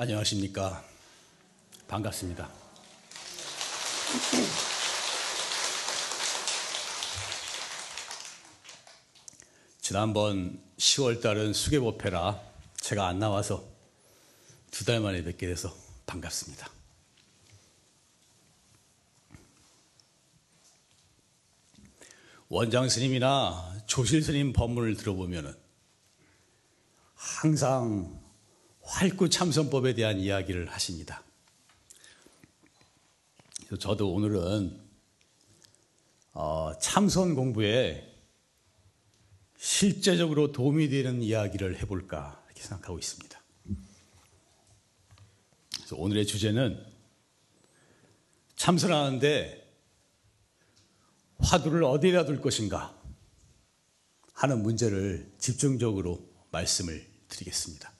안녕하십니까. 반갑습니다. 지난번 10월 달은 수계보패라 제가 안 나와서 두 달 만에 뵙게 돼서 반갑습니다. 원장 스님이나 조실 스님 법문을 들어보면은 항상 활구 참선법에 대한 이야기를 하십니다. 저도 오늘은 어, 참선 공부에 실제적으로 도움이 되는 이야기를 해볼까 이렇게 생각하고 있습니다. 그래서 오늘의 주제는 참선하는데 화두를 어디에다 둘 것인가 하는 문제를 집중적으로 말씀을 드리겠습니다.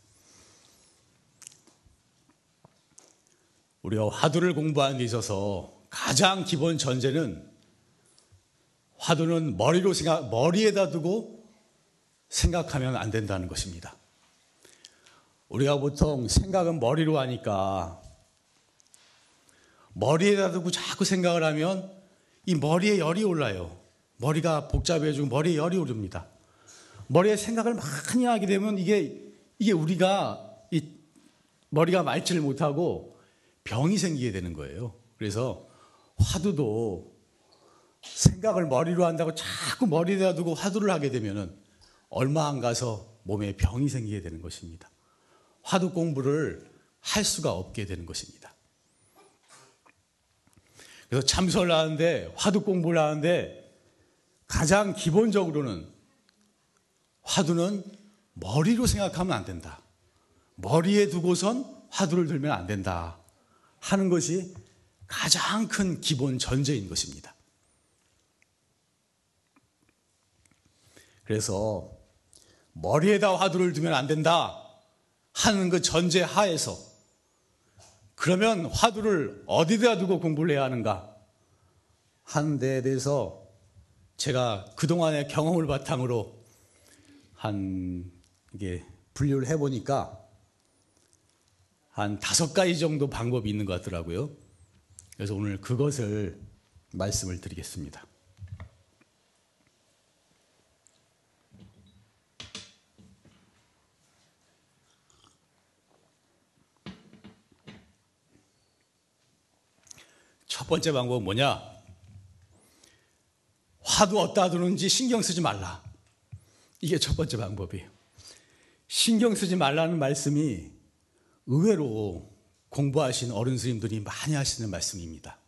우리가 화두를 공부하는 데 있어서 가장 기본 전제는 화두는 머리로 생각, 머리에다 두고 생각하면 안 된다는 것입니다. 우리가 보통 생각은 머리로 하니까 머리에다 두고 자꾸 생각을 하면 이 머리에 열이 올라요. 머리가 복잡해지고 머리에 열이 오릅니다. 머리에 생각을 많이 하게 되면 이게 이게 우리가 이 머리가 맑지를 못하고 병이 생기게 되는 거예요. 그래서 화두도 생각을 머리로 한다고 자꾸 머리에다 두고 화두를 하게 되면은 얼마 안 가서 몸에 병이 생기게 되는 것입니다. 화두 공부를 할 수가 없게 되는 것입니다. 그래서 참선을 하는데 화두 공부를 하는데 가장 기본적으로는 화두는 머리로 생각하면 안 된다. 머리에 두고선 화두를 들면 안 된다. 하는 것이 가장 큰 기본 전제인 것입니다. 그래서 머리에다 화두를 두면 안 된다 하는 그 전제 하에서 그러면 화두를 어디다 두고 공부를 해야 하는가 하는 데에 대해서 제가 그동안의 경험을 바탕으로 한 이게 분류를 해보니까 한 다섯 가지 정도 방법이 있는 것 같더라고요. 그래서 오늘 그것을 말씀을 드리겠습니다. 첫 번째 방법은 뭐냐? 화두 어디다 두는지 신경 쓰지 말라. 이게 첫 번째 방법이에요. 신경 쓰지 말라는 말씀이 의외로 공부하신 어른 스님들이 많이 하시는 말씀입니다.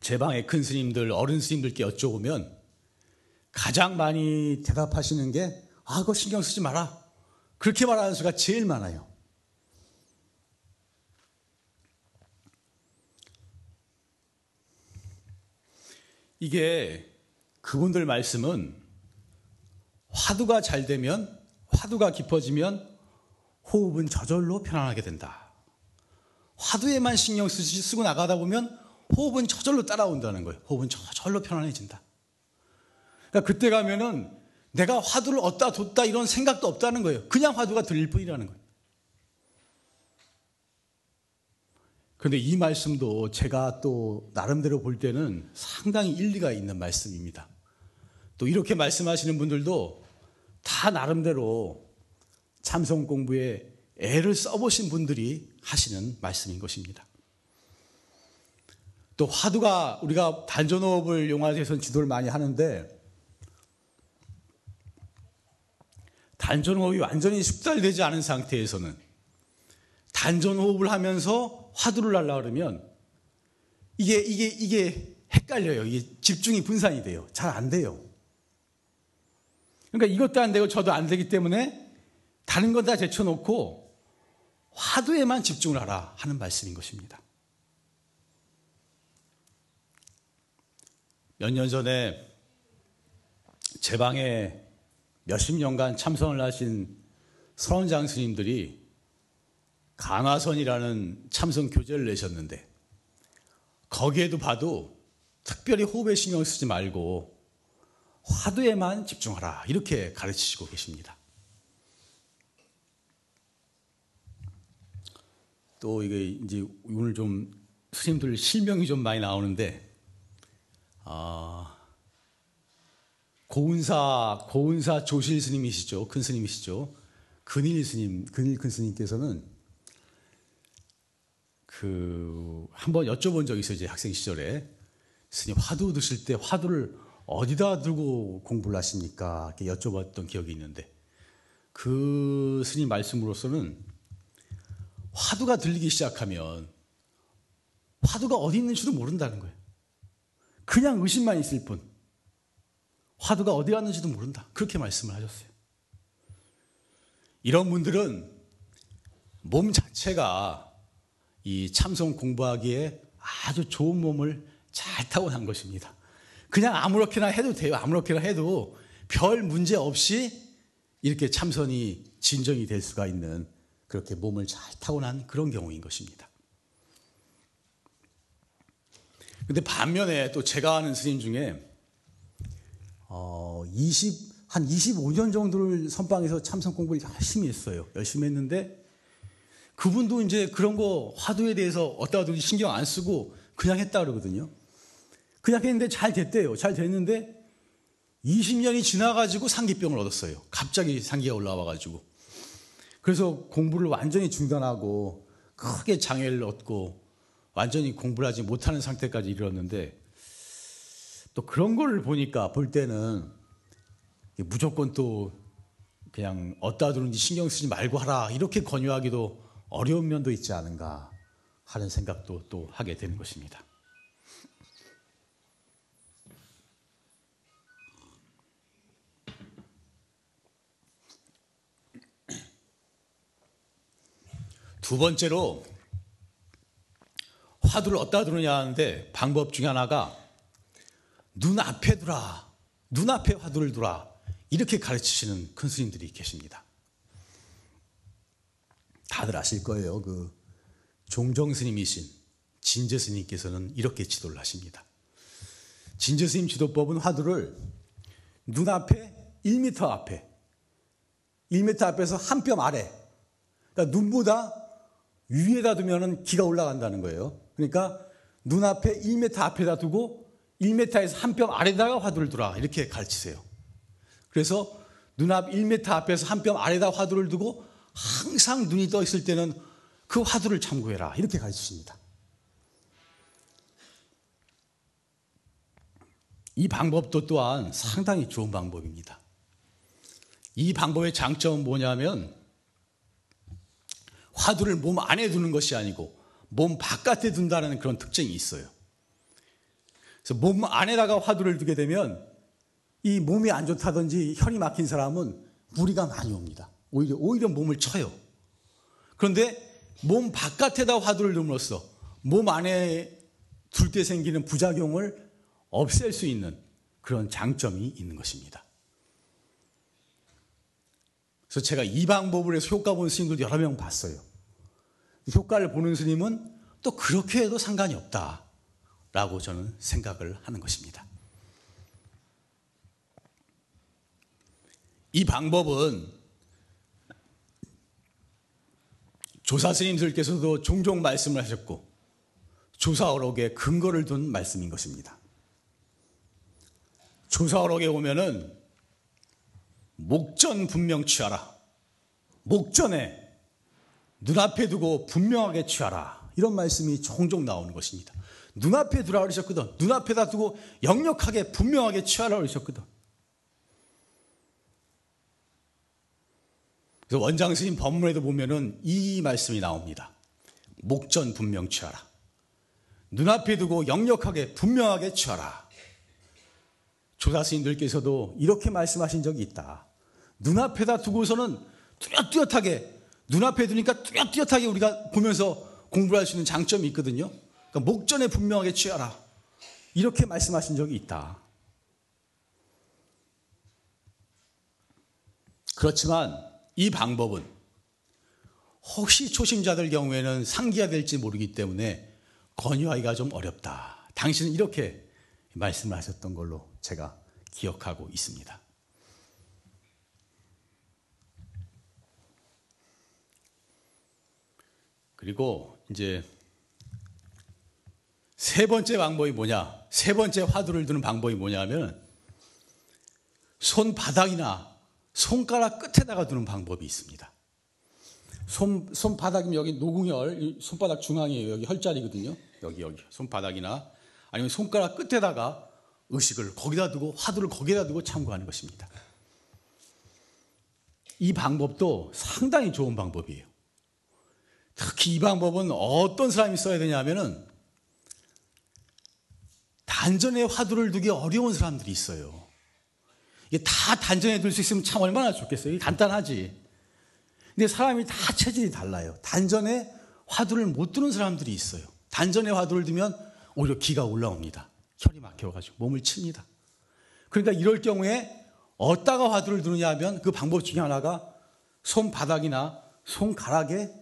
제 방에 큰 스님들, 어른 스님들께 여쭤보면 가장 많이 대답하시는 게, 아, 그거 신경 쓰지 마라. 그렇게 말하는 수가 제일 많아요. 이게 그분들 말씀은 화두가 잘 되면, 화두가 깊어지면 호흡은 저절로 편안하게 된다. 화두에만 신경 쓰고 나가다 보면 호흡은 저절로 따라온다는 거예요. 호흡은 저절로 편안해진다. 그러니까 그때 가면은 내가 화두를 얻다 뒀다 이런 생각도 없다는 거예요. 그냥 화두가 들릴 뿐이라는 거예요. 그런데 이 말씀도 제가 또 나름대로 볼 때는 상당히 일리가 있는 말씀입니다. 또 이렇게 말씀하시는 분들도 다 나름대로 참선 공부에 애를 써보신 분들이 하시는 말씀인 것입니다. 또 화두가 우리가 단전호흡을 용화해서 지도를 많이 하는데 단전호흡이 완전히 숙달되지 않은 상태에서는 단전호흡을 하면서 화두를 하려 그러면 이게 이게 이게 헷갈려요. 이게 집중이 분산이 돼요. 잘 안 돼요. 그러니까 이것도 안 되고 저도 안 되기 때문에 다른 건 다 제쳐놓고 화두에만 집중을 하라 하는 말씀인 것입니다. 몇 년 전에 제 방에 몇십 년간 참선을 하신 선원장 스님들이 강화선이라는 참선 교재를 내셨는데 거기에도 봐도 특별히 호흡에 신경 쓰지 말고 화두에만 집중하라 이렇게 가르치시고 계십니다. 또 이게 이제 오늘 좀 스님들 실명이 좀 많이 나오는데 아 고운사 고운사 조실 스님이시죠. 큰 스님이시죠. 근일 스님 근일 큰 스님께서는 그 한번 여쭤본 적이 있어요 이제 학생 시절에. 스님 화두 드실 때 화두를 어디다 들고 공부를 하십니까? 이렇게 여쭤봤던 기억이 있는데 그 스님 말씀으로서는 화두가 들리기 시작하면 화두가 어디 있는지도 모른다는 거예요. 그냥 의심만 있을 뿐. 화두가 어디 갔는지도 모른다. 그렇게 말씀을 하셨어요. 이런 분들은 몸 자체가 이 참선 공부하기에 아주 좋은 몸을 잘 타고난 것입니다. 그냥 아무렇게나 해도 돼요. 아무렇게나 해도 별 문제 없이 이렇게 참선이 진정이 될 수가 있는 그렇게 몸을 잘 타고난 그런 경우인 것입니다. 근데 반면에 또 제가 아는 스님 중에 어 20, 한 25년 정도를 선방에서 참선 공부를 열심히 했어요. 열심히 했는데 그분도 이제 그런 거 화두에 대해서 두지 신경 안 쓰고 그냥 했다 그러거든요. 그냥 했는데 잘 됐대요. 잘 됐는데 20년이 지나가지고 상기병을 얻었어요. 갑자기 상기가 올라와가지고. 그래서 공부를 완전히 중단하고 크게 장애를 얻고 완전히 공부를 하지 못하는 상태까지 이르렀는데 또 그런 거를 보니까 볼 때는 무조건 또 그냥 어디다 두는지 신경 쓰지 말고 하라 이렇게 권유하기도 어려운 면도 있지 않은가 하는 생각도 또 하게 되는 것입니다. 두 번째로 화두를 어디다 두느냐 하는데 방법 중에 하나가 눈앞에 두라. 눈앞에 화두를 두라. 이렇게 가르치시는 큰 스님들이 계십니다. 다들 아실 거예요. 그 종정 스님이신 진저 스님께서는 이렇게 지도를 하십니다. 진저 스님 지도법은 화두를 눈앞에 1m 앞에 1m 앞에서 한 뼘 아래 그러니까 눈보다 위에다 두면은 기가 올라간다는 거예요. 그러니까 눈앞에 1m 앞에다 두고 1m에서 한 뼘 아래다가 화두를 두라 이렇게 가르치세요. 그래서 눈앞 1m 앞에서 한 뼘 아래다 화두를 두고 항상 눈이 떠 있을 때는 그 화두를 참고해라 이렇게 가르치십니다. 이 방법도 또한 상당히 좋은 방법입니다. 이 방법의 장점은 뭐냐면 화두를 몸 안에 두는 것이 아니고 몸 바깥에 둔다는 그런 특징이 있어요. 그래서 몸 안에다가 화두를 두게 되면 이 몸이 안 좋다든지 혈이 막힌 사람은 무리가 많이 옵니다. 오히려 오히려 몸을 쳐요. 그런데 몸 바깥에다 화두를 둠으로써 몸 안에 둘 때 생기는 부작용을 없앨 수 있는 그런 장점이 있는 것입니다. 그래서 제가 이 방법을 해서 효과 본 스님들 여러 명 봤어요. 효과를 보는 스님은 또 그렇게 해도 상관이 없다라고 저는 생각을 하는 것입니다. 이 방법은 조사 스님들께서도 종종 말씀을 하셨고 조사어록에 근거를 둔 말씀인 것입니다. 조사어록에 보면은 목전 분명 취하라. 목전에 눈앞에 두고 분명하게 취하라. 이런 말씀이 종종 나오는 것입니다. 눈앞에 두라 그러셨거든. 눈앞에다 두고 역력하게 분명하게 취하라 그러셨거든. 그래서 원장 스님 법문에도 보면은 이 말씀이 나옵니다. 목전 분명 취하라. 눈앞에 두고 역력하게 분명하게 취하라. 조사 스님들께서도 이렇게 말씀하신 적이 있다. 눈앞에다 두고서는 뚜렷뚜렷하게 눈앞에 두니까 뚜렷뚜렷하게 우리가 보면서 공부할 수 있는 장점이 있거든요. 그러니까 목전에 분명하게 취하라. 이렇게 말씀하신 적이 있다. 그렇지만 이 방법은 혹시 초심자들 경우에는 상기가 될지 모르기 때문에 권유하기가 좀 어렵다. 당신은 이렇게 말씀을 하셨던 걸로 제가 기억하고 있습니다. 그리고 이제 세 번째 방법이 뭐냐? 세 번째 화두를 두는 방법이 뭐냐면 손바닥이나 손가락 끝에다가 두는 방법이 있습니다. 손, 손바닥이면 여기 노궁혈, 손바닥 중앙이에요. 여기 혈자리거든요. 여기, 여기. 손바닥이나 아니면 손가락 끝에다가 의식을 거기다 두고 화두를 거기다 두고 참고하는 것입니다. 이 방법도 상당히 좋은 방법이에요. 특히 이 방법은 어떤 사람이 써야 되냐면은 단전에 화두를 두기 어려운 사람들이 있어요. 이게 다 단전에 둘 수 있으면 참 얼마나 좋겠어요. 간단하지. 근데 사람이 다 체질이 달라요. 단전에 화두를 못 두는 사람들이 있어요. 단전에 화두를 두면 오히려 기가 올라옵니다. 혈이 막혀가지고 몸을 칩니다. 그러니까 이럴 경우에 어디다가 화두를 두느냐 하면 그 방법 중에 하나가 손바닥이나 손가락에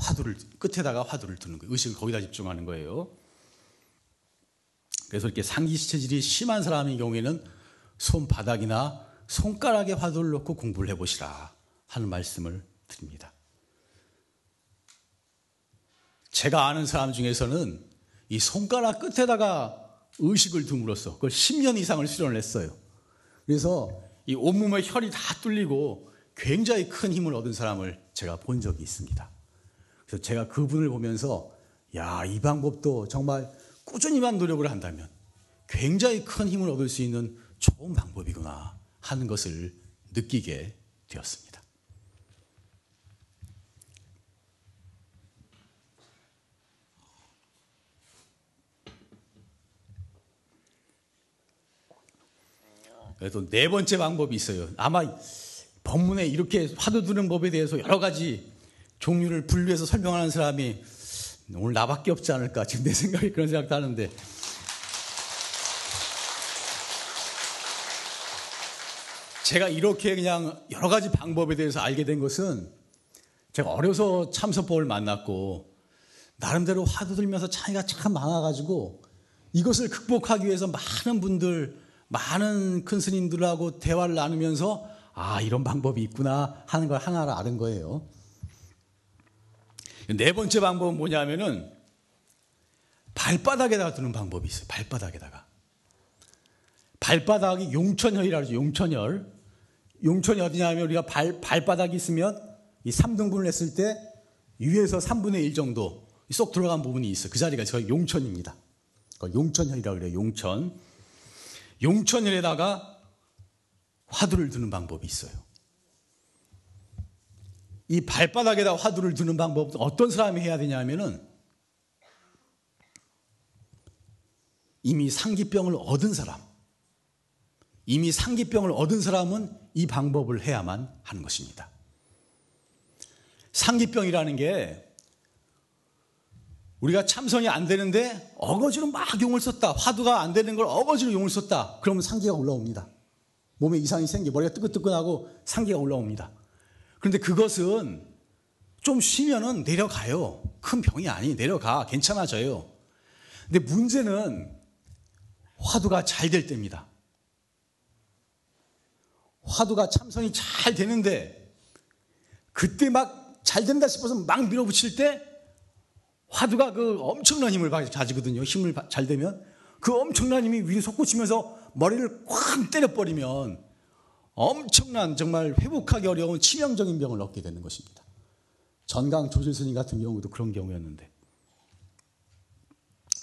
화두를 끝에다가 화두를 두는 거예요. 의식을 거기다 집중하는 거예요. 그래서 이렇게 상기 시 체질이 심한 사람의 경우에는 손바닥이나 손가락에 화두를 놓고 공부를 해보시라 하는 말씀을 드립니다. 제가 아는 사람 중에서는 이 손가락 끝에다가 의식을 둠으로써 그걸 10년 이상을 수련을 했어요. 그래서 이 온몸의 혈이 다 뚫리고 굉장히 큰 힘을 얻은 사람을 제가 본 적이 있습니다. 그래서 제가 그분을 보면서 야, 이 방법도 정말 꾸준히만 노력을 한다면 굉장히 큰 힘을 얻을 수 있는 좋은 방법이구나 하는 것을 느끼게 되었습니다. 그래도 네 번째 방법이 있어요. 아마 법문에 이렇게 화두 두는 법에 대해서 여러 가지 종류를 분류해서 설명하는 사람이 오늘 나밖에 없지 않을까 지금 내 생각이 그런 생각도 하는데 제가 이렇게 그냥 여러 가지 방법에 대해서 알게 된 것은 제가 어려서 참선법을 만났고 나름대로 화두 들면서 차이가 참 많아가지고 이것을 극복하기 위해서 많은 분들 많은 큰 스님들하고 대화를 나누면서 아 이런 방법이 있구나 하는 걸 하나를 아는 거예요. 네 번째 방법은 뭐냐면은 발바닥에다가 두는 방법이 있어요. 발바닥에다가. 발바닥이 용천혈이라고 하죠. 용천혈. 용천이 어디냐면 우리가 발, 발바닥이 있으면 이 3등분을 했을 때 위에서 3분의 1 정도 쏙 들어간 부분이 있어요. 그 자리가 저희 용천입니다. 용천혈이라고 그래요. 용천. 용천혈에다가 화두를 두는 방법이 있어요. 이 발바닥에다 화두를 두는 방법은 어떤 사람이 해야 되냐면은 이미 상기병을 얻은 사람, 이미 상기병을 얻은 사람은 이 방법을 해야만 하는 것입니다. 상기병이라는 게 우리가 참선이 안 되는데 어거지로 막 용을 썼다. 화두가 안 되는 걸 어거지로 용을 썼다. 그러면 상기가 올라옵니다. 몸에 이상이 생기, 머리가 뜨끈뜨끈하고 상기가 올라옵니다. 그런데 그것은 좀 쉬면은 내려가요. 큰 병이 아니, 내려가. 괜찮아져요. 근데 문제는 화두가 잘 될 때입니다. 화두가 참선이 잘 되는데 그때 막 잘 된다 싶어서 막 밀어붙일 때 화두가 그 엄청난 힘을 가지거든요. 힘을 잘 되면 그 엄청난 힘이 위로 솟구치면서 머리를 꽉 때려버리면 엄청난 정말 회복하기 어려운 치명적인 병을 얻게 되는 것입니다. 전강 조실스님 같은 경우도 그런 경우였는데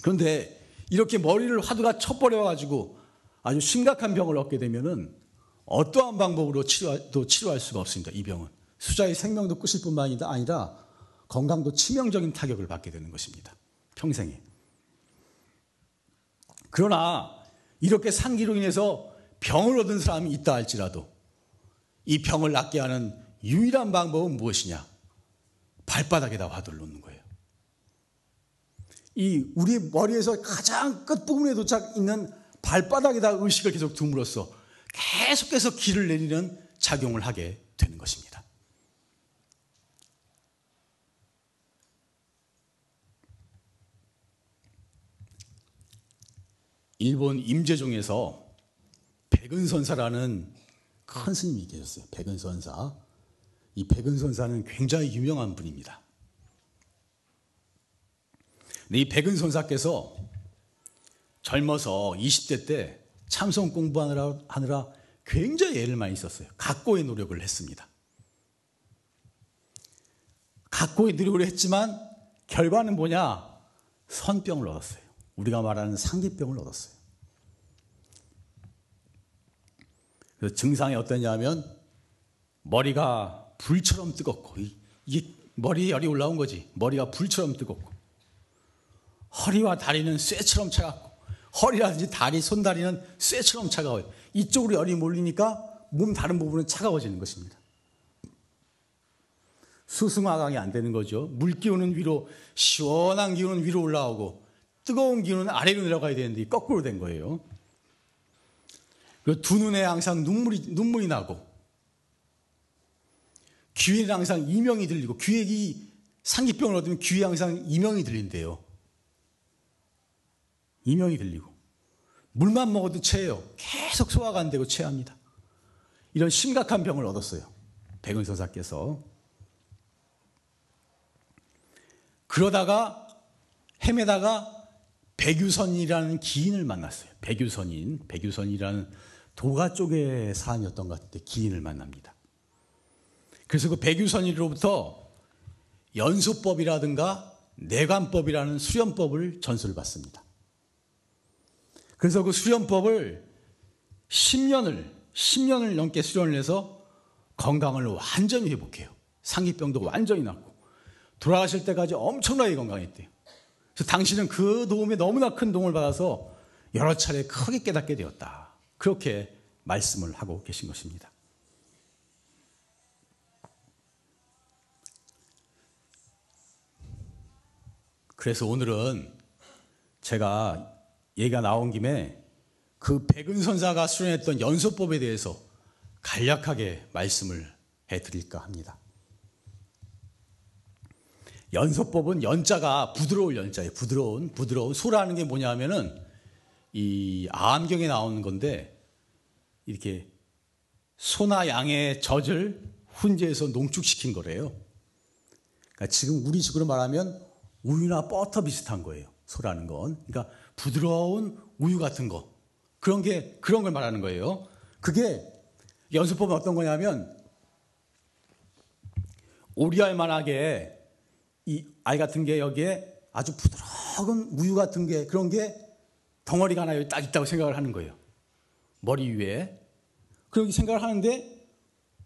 그런데 이렇게 머리를 화두가 쳐버려가지고 아주 심각한 병을 얻게 되면은 어떠한 방법으로 치료도 치료할 수가 없습니다. 이 병은 수자의 생명도 끝일 뿐만 아니라 건강도 치명적인 타격을 받게 되는 것입니다. 평생에. 그러나 이렇게 상기로 인해서 병을 얻은 사람이 있다 할지라도 이 병을 낫게 하는 유일한 방법은 무엇이냐? 발바닥에다 화두를 놓는 거예요. 이 우리 머리에서 가장 끝부분에 도착 있는 발바닥에다 의식을 계속 둠으로써 계속해서 길을 내리는 작용을 하게 되는 것입니다. 일본 임재종에서 백은선사라는 큰 스님이 계셨어요. 백은선사. 이 백은선사는 굉장히 유명한 분입니다. 이 백은 선사께서 젊어서 20대 때 참선 공부하느라 하느라 굉장히 애를 많이 썼어요. 각고의 노력을 했습니다. 각고의 노력을 했지만 결과는 뭐냐? 선병을 얻었어요. 우리가 말하는 상기병을 얻었어요. 그래서 증상이 어떠냐면 머리가 불처럼 뜨겁고 이게 머리에 열이 올라온 거지. 머리가 불처럼 뜨겁고 허리와 다리는 쇠처럼 차갑고 허리라든지 다리, 손다리는 쇠처럼 차가워요. 이쪽으로 열이 몰리니까 몸 다른 부분은 차가워지는 것입니다. 수승화강이 안 되는 거죠. 물 기운은 위로, 시원한 기운은 위로 올라오고 뜨거운 기운은 아래로 내려가야 되는데 거꾸로 된 거예요. 두 눈에 항상 눈물이, 눈물이 나고 귀에는 항상 이명이 들리고 귀에 이 상기병을 얻으면 귀에 항상 이명이 들린대요. 이명이 들리고 물만 먹어도 체해요. 계속 소화가 안 되고 체합니다. 이런 심각한 병을 얻었어요. 백은서사께서 그러다가 헤매다가 백유선이라는 기인을 만났어요. 백유선인, 백유선이라는 도가 쪽의 사람이었던 것 같은데 기인을 만납니다. 그래서 그 백유선이로부터 연수법이라든가 내관법이라는 수련법을 전수를 받습니다. 그래서 그 수련법을 10년을 10년을 넘게 수련을 해서 건강을 완전히 회복해요. 상기병도 완전히 낫고 돌아가실 때까지 엄청나게 건강했대요. 그래서 당신은 그 도움에 너무나 큰 도움을 받아서 여러 차례 크게 깨닫게 되었다. 그렇게 말씀을 하고 계신 것입니다. 그래서 오늘은 제가 얘기가 나온 김에 그 백은 선사가 수련했던 연소법에 대해서 간략하게 말씀을 해 드릴까 합니다. 연소법은 연자가 부드러울 연자예요. 부드러운, 부드러운. 소라는 게 뭐냐 하면은 이 암경에 나오는 건데 이렇게 소나 양의 젖을 훈제해서 농축시킨 거래요. 그러니까 지금 우리 식으로 말하면 우유나 버터 비슷한 거예요. 소라는 건. 그러니까 부드러운 우유 같은 거. 그런 게, 그런 걸 말하는 거예요. 그게 연습법은 어떤 거냐면 오리알 만하게 이 아이 같은 게 여기에 아주 부드러운 우유 같은 게 그런 게 덩어리가 하나 여기 딱 있다고 생각을 하는 거예요. 머리 위에. 그렇게 생각을 하는데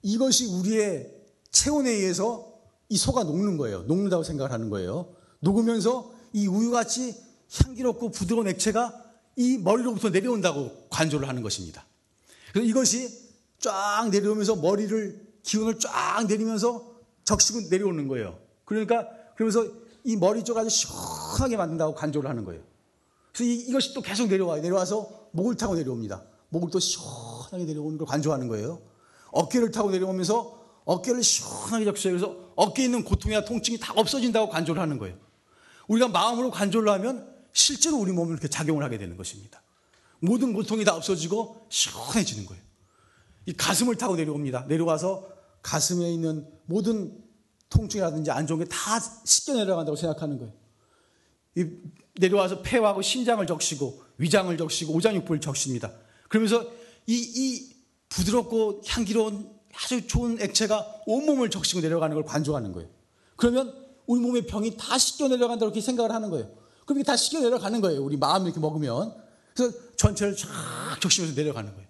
이것이 우리의 체온에 의해서 이 소가 녹는 거예요. 녹는다고 생각을 하는 거예요. 녹으면서 이 우유같이 향기롭고 부드러운 액체가 이 머리로부터 내려온다고 관조를 하는 것입니다. 그래서 이것이 쫙 내려오면서 머리를 기운을 쫙 내리면서 적시고 내려오는 거예요. 그러니까 그러면서 이 머리 쪽 아주 시원하게 만든다고 관조를 하는 거예요. 그래서 이, 것이또 계속 내려와요. 내려와서 목을 타고 내려옵니다. 목을 또 시원하게 내려오는 걸 관조하는 거예요. 어깨를 타고 내려오면서 어깨를 시원하게 적셔요. 그래서 어깨에 있는 고통이나 통증이 다 없어진다고 관조를 하는 거예요. 우리가 마음으로 관조를 하면 실제로 우리 몸을 이렇게 작용을 하게 되는 것입니다. 모든 고통이 다 없어지고 시원해지는 거예요. 이 가슴을 타고 내려옵니다. 내려와서 가슴에 있는 모든 통증이라든지 안 좋은 게 다 씻겨 내려간다고 생각하는 거예요. 이 내려와서 폐하고 신장을 적시고 위장을 적시고 오장육부를 적십니다. 그러면서 이, 이 부드럽고 향기로운 아주 좋은 액체가 온몸을 적시고 내려가는 걸 관조하는 거예요. 그러면 우리 몸의 병이 다 씻겨 내려간다 이렇게 생각을 하는 거예요. 그럼 이게 다 씻겨 내려가는 거예요. 우리 마음 이렇게 먹으면. 그래서 전체를 쫙 적시면서 내려가는 거예요.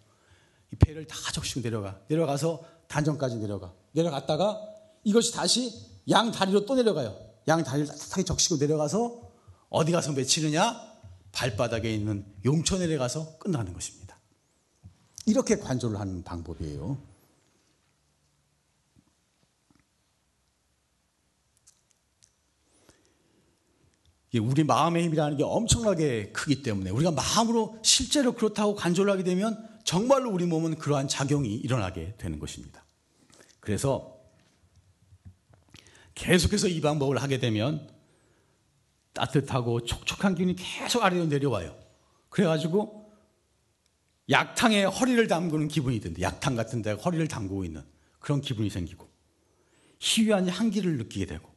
이 배를 다 적시고 내려가. 내려가서 단전까지 내려가. 내려갔다가 이것이 다시 양 다리로 또 내려가요. 양 다리를 따뜻하게 적시고 내려가서 어디 가서 맺히느냐? 발바닥에 있는 용천에 내려가서 끝나는 것입니다. 이렇게 관조를 하는 방법이에요. 우리 마음의 힘이라는 게 엄청나게 크기 때문에 우리가 마음으로 실제로 그렇다고 간절을 하게 되면 정말로 우리 몸은 그러한 작용이 일어나게 되는 것입니다. 그래서 계속해서 이 방법을 하게 되면 따뜻하고 촉촉한 기운이 계속 아래로 내려와요. 그래가지고 약탕에 허리를 담그는 기분이 든다. 약탕 같은 데 허리를 담그고 있는 그런 기분이 생기고 희귀한 향기를 느끼게 되고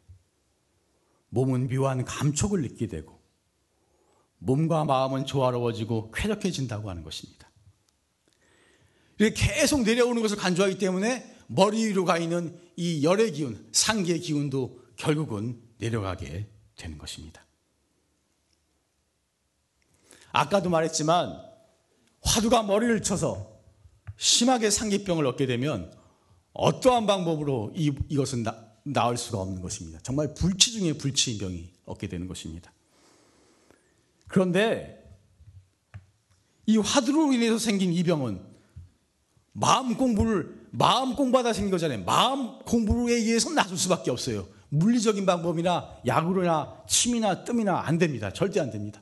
몸은 묘한 감촉을 느끼게 되고 몸과 마음은 조화로워지고 쾌적해진다고 하는 것입니다. 계속 내려오는 것을 간주하기 때문에 머리 위로 가 있는 이 열의 기운, 상기의 기운도 결국은 내려가게 되는 것입니다. 아까도 말했지만 화두가 머리를 쳐서 심하게 상기병을 얻게 되면 어떠한 방법으로 이, 이것은 나, 나을 수가 없는 것입니다. 정말 불치 중에 불치인 병이 얻게 되는 것입니다. 그런데 이 화두로 인해서 생긴 이 병은 마음 공부를 마음 공부하다 생긴 거잖아요. 마음 공부에 의해서 나설 수밖에 없어요. 물리적인 방법이나 약으로나 침이나 뜸이나 안 됩니다. 절대 안 됩니다.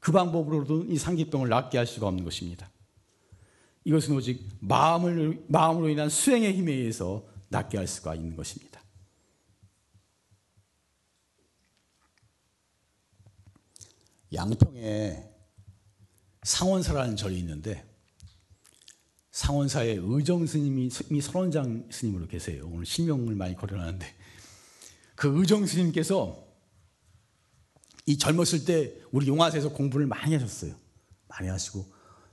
그 방법으로도 이 상기병을 낫게 할 수가 없는 것입니다. 이것은 오직 마음을, 마음으로 인한 수행의 힘에 의해서 낫게 할 수가 있는 것입니다. 양평에 상원사라는 절이 있는데 상원사에 의정 스님이 선원장 스님으로 계세요. 오늘 실명을 많이 거론하는데 그 의정 스님께서 이 젊었을 때 우리 용화사에서 공부를 많이 하셨어요. 많이 하시고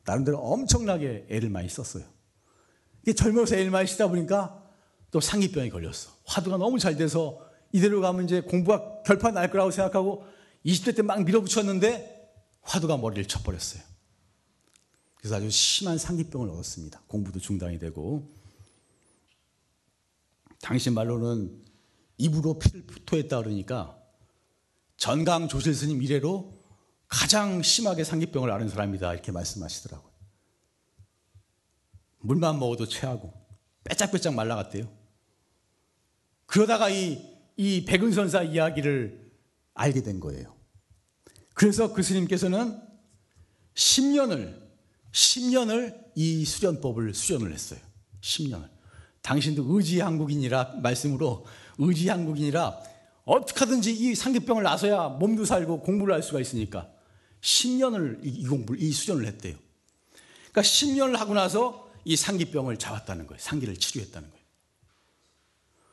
나름대로 엄청나게 애를 많이 썼어요. 이게 젊어서 애를 많이 쓰다 보니까 또 상기병이 걸렸어. 화두가 너무 잘 돼서 이대로 가면 이제 공부가 결판 날 거라고 생각하고 20대 때 막 밀어붙였는데 화두가 머리를 쳐버렸어요. 그래서 아주 심한 상기병을 얻었습니다. 공부도 중단이 되고 당신 말로는 입으로 피를 토했다 그러니까 전강 조실 스님 이래로 가장 심하게 상기병을 앓은 사람이다 이렇게 말씀하시더라고요. 물만 먹어도 체하고 빼짝빼짝 말라갔대요. 그러다가 이, 이 백은선사 이야기를 알게 된 거예요. 그래서 그 스님께서는 10년을 10년을 이 수련법을 수련을 했어요. 10년을. 당신도 의지 한국인이라 말씀으로 의지 한국인이라 어떻게 하든지 이 상기병을 나서야 몸도 살고 공부를 할 수가 있으니까 10년을 이 공부를 이 수련을 했대요. 그러니까 10년을 하고 나서 이 상기병을 잡았다는 거예요. 상기를 치료했다는 거예요.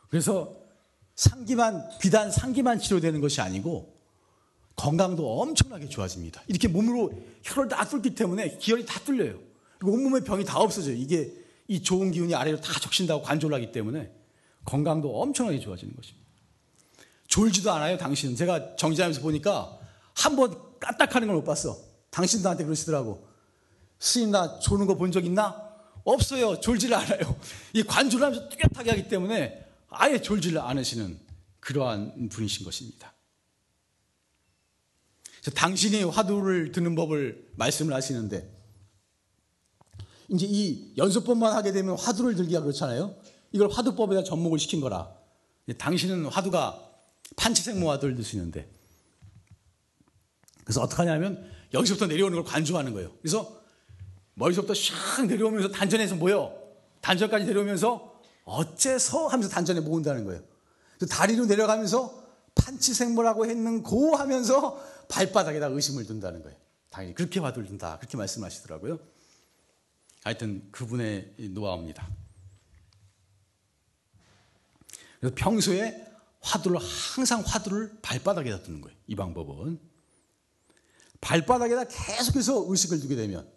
그래서 상기만 비단 상기만 치료되는 것이 아니고 건강도 엄청나게 좋아집니다. 이렇게 몸으로 혀를 다 뚫기 때문에 기혈이 다 뚫려요. 온몸의 병이 다 없어져요. 이게 이 좋은 기운이 아래로 다 적신다고 관조를 하기 때문에 건강도 엄청나게 좋아지는 것입니다. 졸지도 않아요, 당신은. 제가 정지하면서 보니까 한 번 까딱하는 걸 못 봤어. 당신도 나한테 그러시더라고. 스님, 나 조는 거 본 적 있나? 없어요. 졸지를 않아요. 이 관조를 하면서 뚜렷하게 하기 때문에 아예 졸지를 않으시는 그러한 분이신 것입니다. 당신이 화두를 드는 법을 말씀을 하시는데 이제 이 연습법만 하게 되면 화두를 들기가 그렇잖아요. 이걸 화두법에다 접목을 시킨 거라. 당신은 화두가 판치생모 화두를 드시는데 그래서 어떻게 하냐면 여기서부터 내려오는 걸 관주하는 거예요. 그래서 머리서부터 샥 내려오면서 단전에서 모여 단전까지 내려오면서 어째서 하면서 단전에 모은다는 거예요. 다리로 내려가면서 판치생모라고 했는 고 하면서 발바닥에다 의심을 둔다는 거예요. 당연히 그렇게 화두를 둔다. 그렇게 말씀하시더라고요. 하여튼 그분의 노하우입니다. 그래서 평소에 화두를 항상 화두를 발바닥에다 두는 거예요. 이 방법은 발바닥에다 계속해서 의식을 두게 되면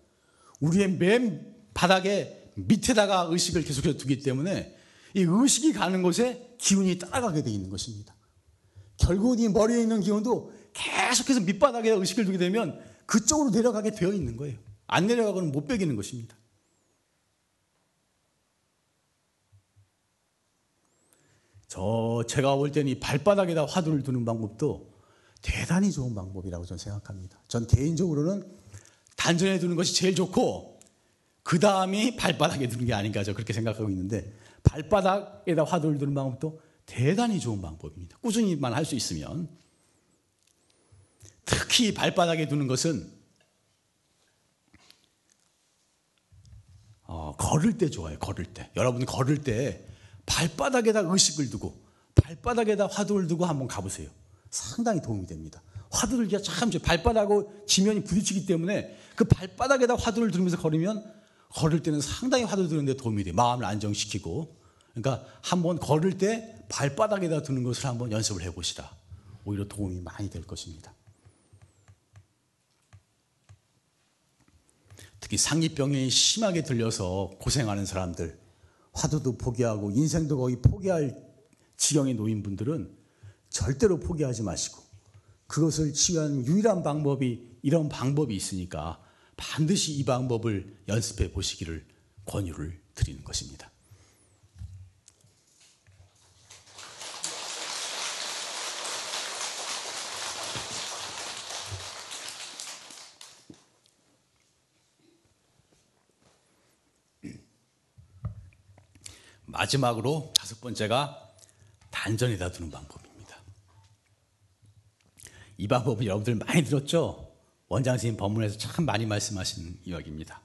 우리의 맨 바닥에 밑에다가 의식을 계속해서 두기 때문에 이 의식이 가는 곳에 기운이 따라가게 되어 있는 것입니다. 결국은 이 머리에 있는 기운도 계속해서 밑바닥에 의식을 두게 되면 그쪽으로 내려가게 되어 있는 거예요. 안 내려가고는 못 베기는 것입니다. 저 제가 볼 때는 이 발바닥에다 화두를 두는 방법도 대단히 좋은 방법이라고 저는 생각합니다. 전 개인적으로는 단전에 두는 것이 제일 좋고 그 다음이 발바닥에 두는 게 아닌가 저 그렇게 생각하고 있는데 발바닥에다 화두를 두는 방법도 대단히 좋은 방법입니다. 꾸준히만 할 수 있으면 특히 발바닥에 두는 것은 어, 걸을 때 좋아요. 걸을 때. 여러분 걸을 때 발바닥에다 의식을 두고 발바닥에다 화두를 두고 한번 가보세요. 상당히 도움이 됩니다. 화두 들기가 참 발바닥하고 지면이 부딪히기 때문에 그 발바닥에다 화두를 들으면서 걸으면 걸을 때는 상당히 화두 드는데 도움이 돼요. 마음을 안정시키고. 그러니까 한번 걸을 때 발바닥에다 두는 것을 한번 연습을 해보시라. 오히려 도움이 많이 될 것입니다. 특히 상기병이 심하게 들려서 고생하는 사람들, 화두도 포기하고 인생도 거의 포기할 지경에 놓인 분들은 절대로 포기하지 마시고 그것을 치유하는 유일한 방법이 이런 방법이 있으니까 반드시 이 방법을 연습해 보시기를 권유를 드리는 것입니다. 마지막으로 다섯 번째가 단전에다 두는 방법입니다. 이 방법은 여러분들 많이 들었죠? 원장 선생님 법문에서 참 많이 말씀하신 이야기입니다.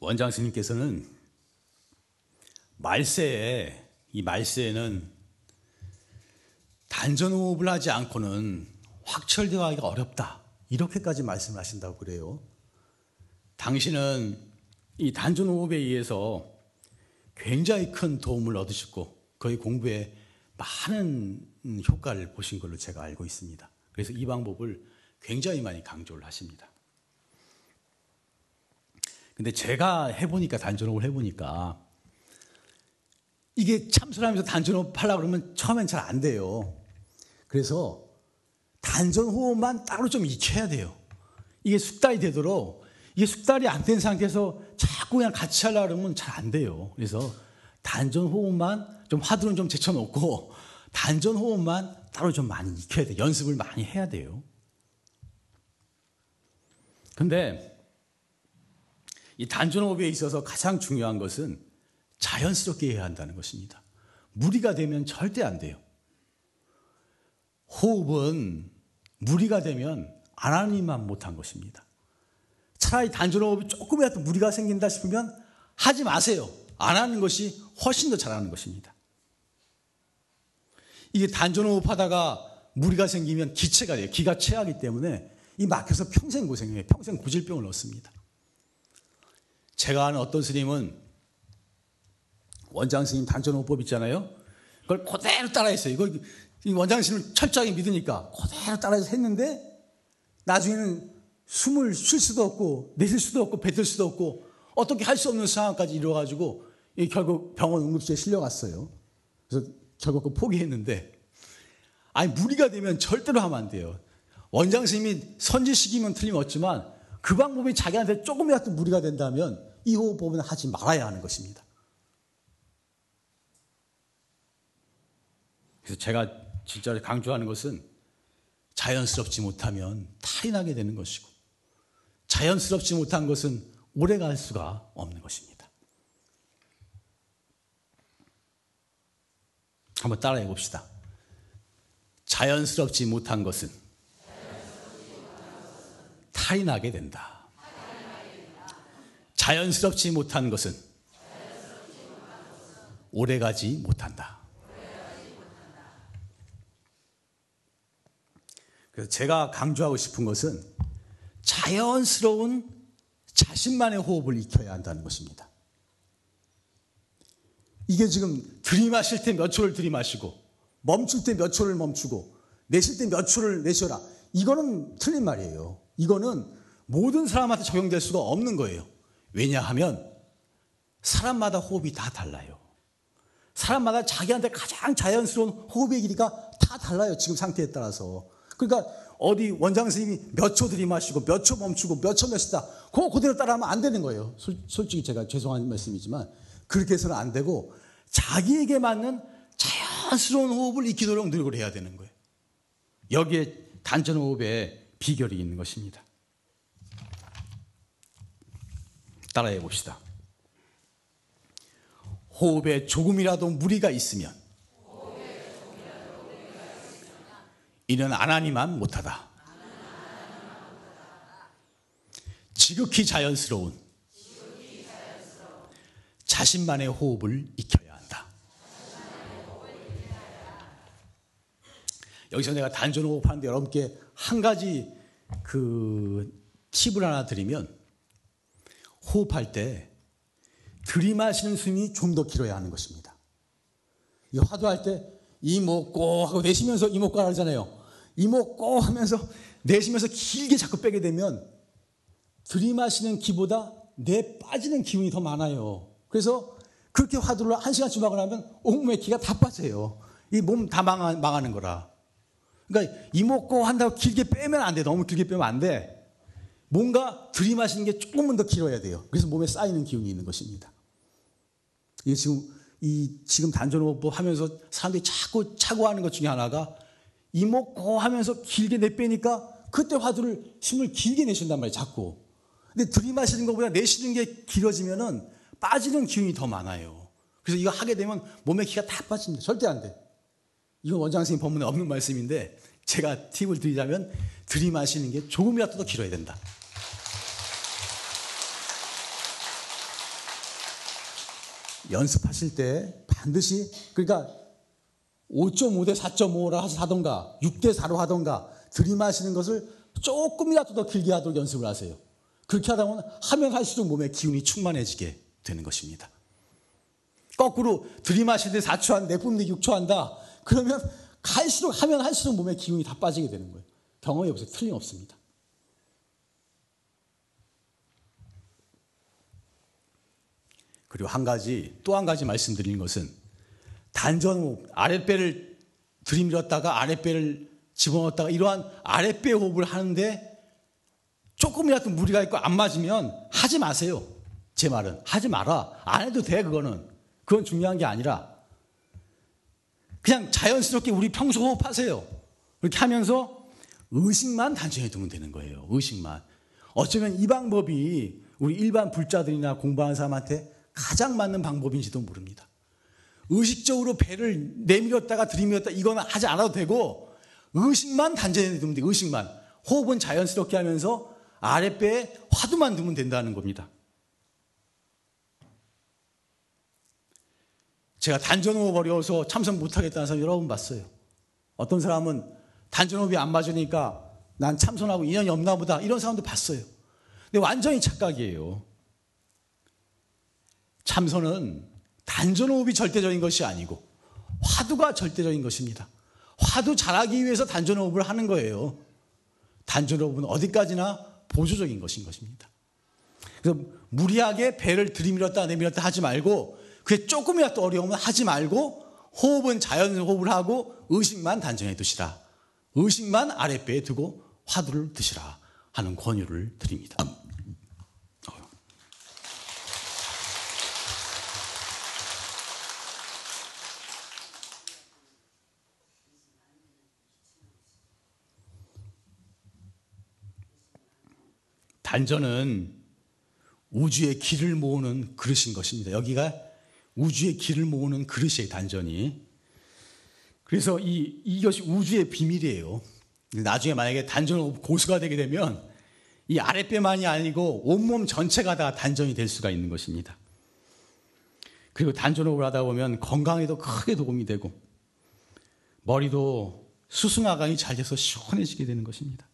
원장 스님께서는 말세에 이 말세에는 단전 호흡을 하지 않고는 확철대화하기가 어렵다. 이렇게까지 말씀을 하신다고 그래요. 당신은 이 단전호흡에 의해서 굉장히 큰 도움을 얻으셨고 거의 공부에 많은 효과를 보신 걸로 제가 알고 있습니다. 그래서 이 방법을 굉장히 많이 강조를 하십니다. 근데 제가 해보니까 단전호흡을 해보니까 이게 참선하면서 단전호흡 하려고 그러면 처음엔 잘 안 돼요. 그래서 단전호흡만 따로 좀 익혀야 돼요. 이게 숙달이 되도록 이게 숙달이 안 된 상태에서 자꾸 그냥 같이 하려고 그러면 잘 안 돼요. 그래서 단전 호흡만 좀 화두는 좀 제쳐놓고 단전 호흡만 따로 좀 많이 익혀야 돼. 연습을 많이 해야 돼요. 근데 이 단전 호흡에 있어서 가장 중요한 것은 자연스럽게 해야 한다는 것입니다. 무리가 되면 절대 안 돼요. 호흡은 무리가 되면 안 하니만 못한 것입니다. 차라리 단전호흡이 조금이라도 무리가 생긴다 싶으면 하지 마세요. 안 하는 것이 훨씬 더 잘하는 것입니다. 이게 단전호흡 하다가 무리가 생기면 기체가 돼요. 기가 체하기 때문에 이 막혀서 평생 고생해요. 평생 고질병을 얻습니다. 제가 아는 어떤 스님은 원장 스님 단전호흡법 있잖아요. 그걸 그대로 따라했어요. 이거 원장 스님을 철저하게 믿으니까 그대로 따라해서 했는데 나중에는 숨을 쉴 수도 없고 내쉴 수도 없고 뱉을 수도 없고 어떻게 할 수 없는 상황까지 이루어가지고 결국 병원 응급실에 실려갔어요. 그래서 결국 그 포기했는데 아니 무리가 되면 절대로 하면 안 돼요. 원장 스님이 선지식이면 틀림없지만 그 방법이 자기한테 조금이라도 무리가 된다면 이 호흡법은 하지 말아야 하는 것입니다. 그래서 제가 진짜 강조하는 것은 자연스럽지 못하면 탈이 나게 되는 것이고 자연스럽지 못한 것은 오래 갈 수가 없는 것입니다. 한번 따라해 봅시다. 자연스럽지 못한 것은 나게 된다. 자연스럽지 못한 것은 오래가지 못한다. 그래서 제가 강조하고 싶은 것은 자연스러운 자신만의 호흡을 익혀야 한다는 것입니다. 이게 지금 들이마실 때 몇 초를 들이마시고 멈출 때 몇 초를 멈추고 내쉴 때 몇 초를 내쉬어라. 이거는 틀린 말이에요. 이거는 모든 사람한테 적용될 수가 없는 거예요. 왜냐하면 사람마다 호흡이 다 달라요. 사람마다 자기한테 가장 자연스러운 호흡의 길이가 다 달라요. 지금 상태에 따라서. 그러니까 어디 원장 선생님이 몇 초 들이마시고 몇 초 멈추고 몇 초 몇시다 그거 그대로 따라하면 안 되는 거예요. 솔직히 제가 죄송한 말씀이지만 그렇게 해서는 안 되고 자기에게 맞는 자연스러운 호흡을 익히도록 노력을 해야 되는 거예요. 여기에 단전 호흡의 비결이 있는 것입니다. 따라해 봅시다. 호흡에 조금이라도 무리가 있으면 이는 아나니만 못하다. 지극히 자연스러운 자신만의 호흡을 익혀야 한다. 여기서 내가 단전 호흡하는데 여러분께 한 가지 그 팁을 하나 드리면 호흡할 때 들이마시는 숨이 좀 더 길어야 하는 것입니다. 이 화두할 때 이목 고 하고 내쉬면서 이목 고 하잖아요. 이목 고 하면서 내쉬면서 길게 자꾸 빼게 되면 들이마시는 기보다 내 빠지는 기운이 더 많아요. 그래서 그렇게 화두를 한 시간쯤 하고 나면 온몸의 기가 다 빠져요. 이 몸 다 망하 는 거라. 그러니까 이목고 한다고 길게 빼면 안 돼. 너무 길게 빼면 안 돼. 뭔가 들이마시는 게 조금은 더 길어야 돼요. 그래서 몸에 쌓이는 기운이 있는 것입니다. 이게 지금 이 지금 단전호흡 하면서 사람들이 자꾸 차고 하는 것 중에 하나가 이목 고 하면서 길게 내빼니까 그때 화두를 숨을 길게 내쉰단 말이에요. 자꾸. 근데 들이마시는 것보다 내쉬는 게 길어지면은 빠지는 기운이 더 많아요. 그래서 이거 하게 되면 몸의 기가 다 빠집니다. 절대 안 돼. 이건 원장 선생님 법문에 없는 말씀인데 제가 팁을 드리자면 들이마시는 게 조금이라도 더 길어야 된다. 연습하실 때 반드시 그러니까 5.5 대 4.5라 하던가 6대 4로 하던가 들이마시는 것을 조금이라도 더 길게 하도록 연습을 하세요. 그렇게 하다 보면 하면 할수록 몸에 기운이 충만해지게 되는 것입니다. 거꾸로 들이마시는데 4초 한 내뿜는데 6초 한다. 그러면 갈수록 하면 할수록 몸에 기운이 다 빠지게 되는 거예요. 경험해 보세요. 틀림없습니다. 그리고 한 가지 또 한 가지 말씀드리는 것은 단전호흡 아랫배를 들이밀었다가 아랫배를 집어넣었다가 이러한 아랫배 호흡을 하는데 조금이라도 무리가 있고 안 맞으면 하지 마세요. 제 말은 하지 마라. 안 해도 돼 그거는. 그건 중요한 게 아니라 그냥 자연스럽게 우리 평소 호흡하세요. 그렇게 하면서 의식만 단정해 두면 되는 거예요. 의식만. 어쩌면 이 방법이 우리 일반 불자들이나 공부하는 사람한테 가장 맞는 방법인지도 모릅니다. 의식적으로 배를 내밀었다가 들이밀었다 이거는 하지 않아도 되고 의식만 단전해 두면 돼요. 의식만. 호흡은 자연스럽게 하면서 아랫배에 화두만 두면 된다는 겁니다. 제가 단전호흡 어려워서 참석 못하겠다는 사람 여러 번 봤어요. 어떤 사람은 단전호흡이 안 맞으니까 난 참선하고 인연이 없나 보다 이런 사람도 봤어요. 근데 완전히 착각이에요. 참선은 단전호흡이 절대적인 것이 아니고 화두가 절대적인 것입니다. 화두 잘하기 위해서 단전호흡을 하는 거예요. 단전호흡은 어디까지나 보조적인 것인 것입니다. 그래서 무리하게 배를 들이밀었다 내밀었다 하지 말고 그게 조금이라도 어려우면 하지 말고 호흡은 자연 호흡을 하고 의식만 단정해 두시라. 의식만 아랫배에 두고 화두를 드시라 하는 권유를 드립니다. 단전은 우주의 길을 모으는 그릇인 것입니다. 여기가 우주의 길을 모으는 그릇이에요, 단전이. 그래서 이, 이것이 우주의 비밀이에요. 나중에 만약에 단전 고수가 되게 되면 이 아랫배만이 아니고 온몸 전체가 다 단전이 될 수가 있는 것입니다. 그리고 단전호흡을 하다 보면 건강에도 크게 도움이 되고 머리도 수승하강이 잘 돼서 시원해지게 되는 것입니다.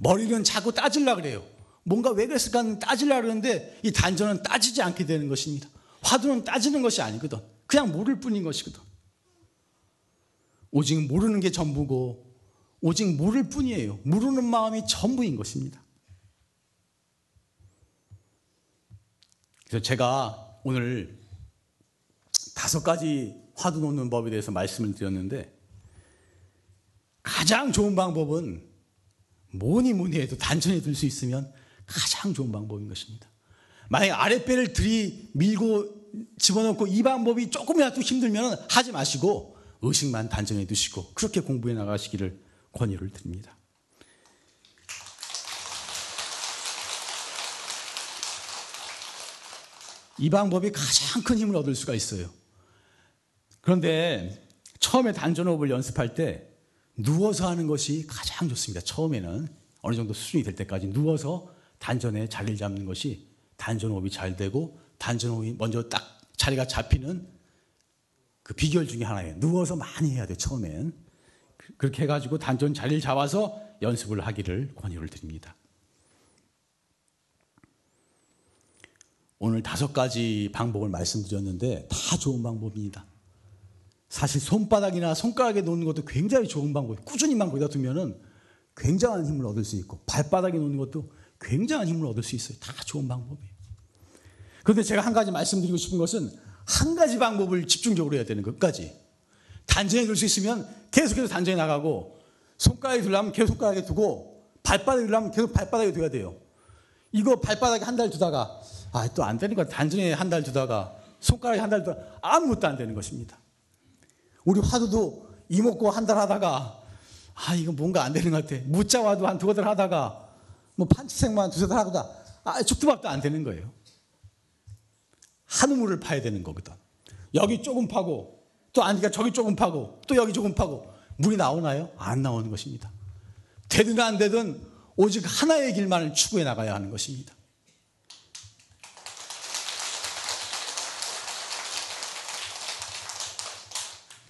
머리는 자꾸 따질라 그래요. 뭔가 왜 그랬을까 따질라 그러는데 이 단전은 따지지 않게 되는 것입니다. 화두는 따지는 것이 아니거든. 그냥 모를 뿐인 것이거든. 오직 모르는 게 전부고 오직 모를 뿐이에요. 모르는 마음이 전부인 것입니다. 그래서 제가 오늘 다섯 가지 화두 놓는 법에 대해서 말씀을 드렸는데 가장 좋은 방법은 뭐니 뭐니 해도 단전에 들 수 있으면 가장 좋은 방법인 것입니다. 만약에 아랫배를 들이 밀고 집어넣고 이 방법이 조금이라도 힘들면 하지 마시고 의식만 단정해 두시고 그렇게 공부해 나가시기를 권유를 드립니다. 이 방법이 가장 큰 힘을 얻을 수가 있어요. 그런데 처음에 단전호흡을 연습할 때 누워서 하는 것이 가장 좋습니다. 처음에는 어느 정도 수준이 될 때까지 누워서 단전에 자리를 잡는 것이 단전 호흡이 잘 되고 단전 호흡이 먼저 딱 자리가 잡히는 그 비결 중에 하나예요. 누워서 많이 해야 돼 처음엔. 그렇게 해가지고 단전 자리를 잡아서 연습을 하기를 권유를 드립니다. 오늘 다섯 가지 방법을 말씀드렸는데 다 좋은 방법입니다. 사실 손바닥이나 손가락에 놓는 것도 굉장히 좋은 방법이에요. 꾸준히 만 거기다 두면은 굉장한 힘을 얻을 수 있고 발바닥에 놓는 것도 굉장한 힘을 얻을 수 있어요. 다 좋은 방법이에요. 그런데 제가 한 가지 말씀드리고 싶은 것은 한 가지 방법을 집중적으로 해야 되는 것까지. 단전에 둘수 있으면 계속해서 단전에 나가고 손가락에 두려면 계속 손가락에 두고 발바닥에 두려면 계속 발바닥에 둬야 돼요. 이거 발바닥에 한 달 두다가 아 또안 거야. 단전에 한 달 두다가 손가락에 한 달 두다가 아무것도 안 되는 것입니다. 우리 화두도 이목구 한달 하다가 아 이거 뭔가 안 되는 것 같아. 무자와도 한 두어 달 하다가 뭐 판치생만 두세 달 하다가 아 죽두밥도 안 되는 거예요. 한 우물을 파야 되는 거거든. 여기 조금 파고 또 아니까 저기 조금 파고 또 여기 조금 파고 물이 나오나요? 안 나오는 것입니다. 되든 안 되든 오직 하나의 길만을 추구해 나가야 하는 것입니다.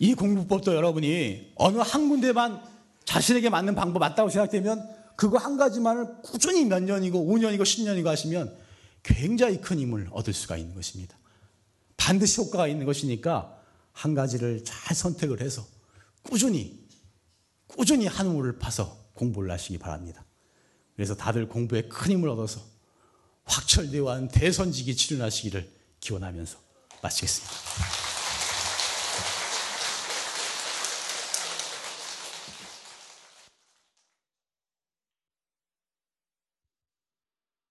이 공부법도 여러분이 어느 한 군데만 자신에게 맞는 방법 맞다고 생각되면 그거 한 가지만을 꾸준히 몇 년이고 5년이고 10년이고 하시면 굉장히 큰 힘을 얻을 수가 있는 것입니다. 반드시 효과가 있는 것이니까 한 가지를 잘 선택을 해서 꾸준히 꾸준히 한 우물을 파서 공부를 하시기 바랍니다. 그래서 다들 공부에 큰 힘을 얻어서 확철대오한 대선지기 치료하시기를 기원하면서 마치겠습니다.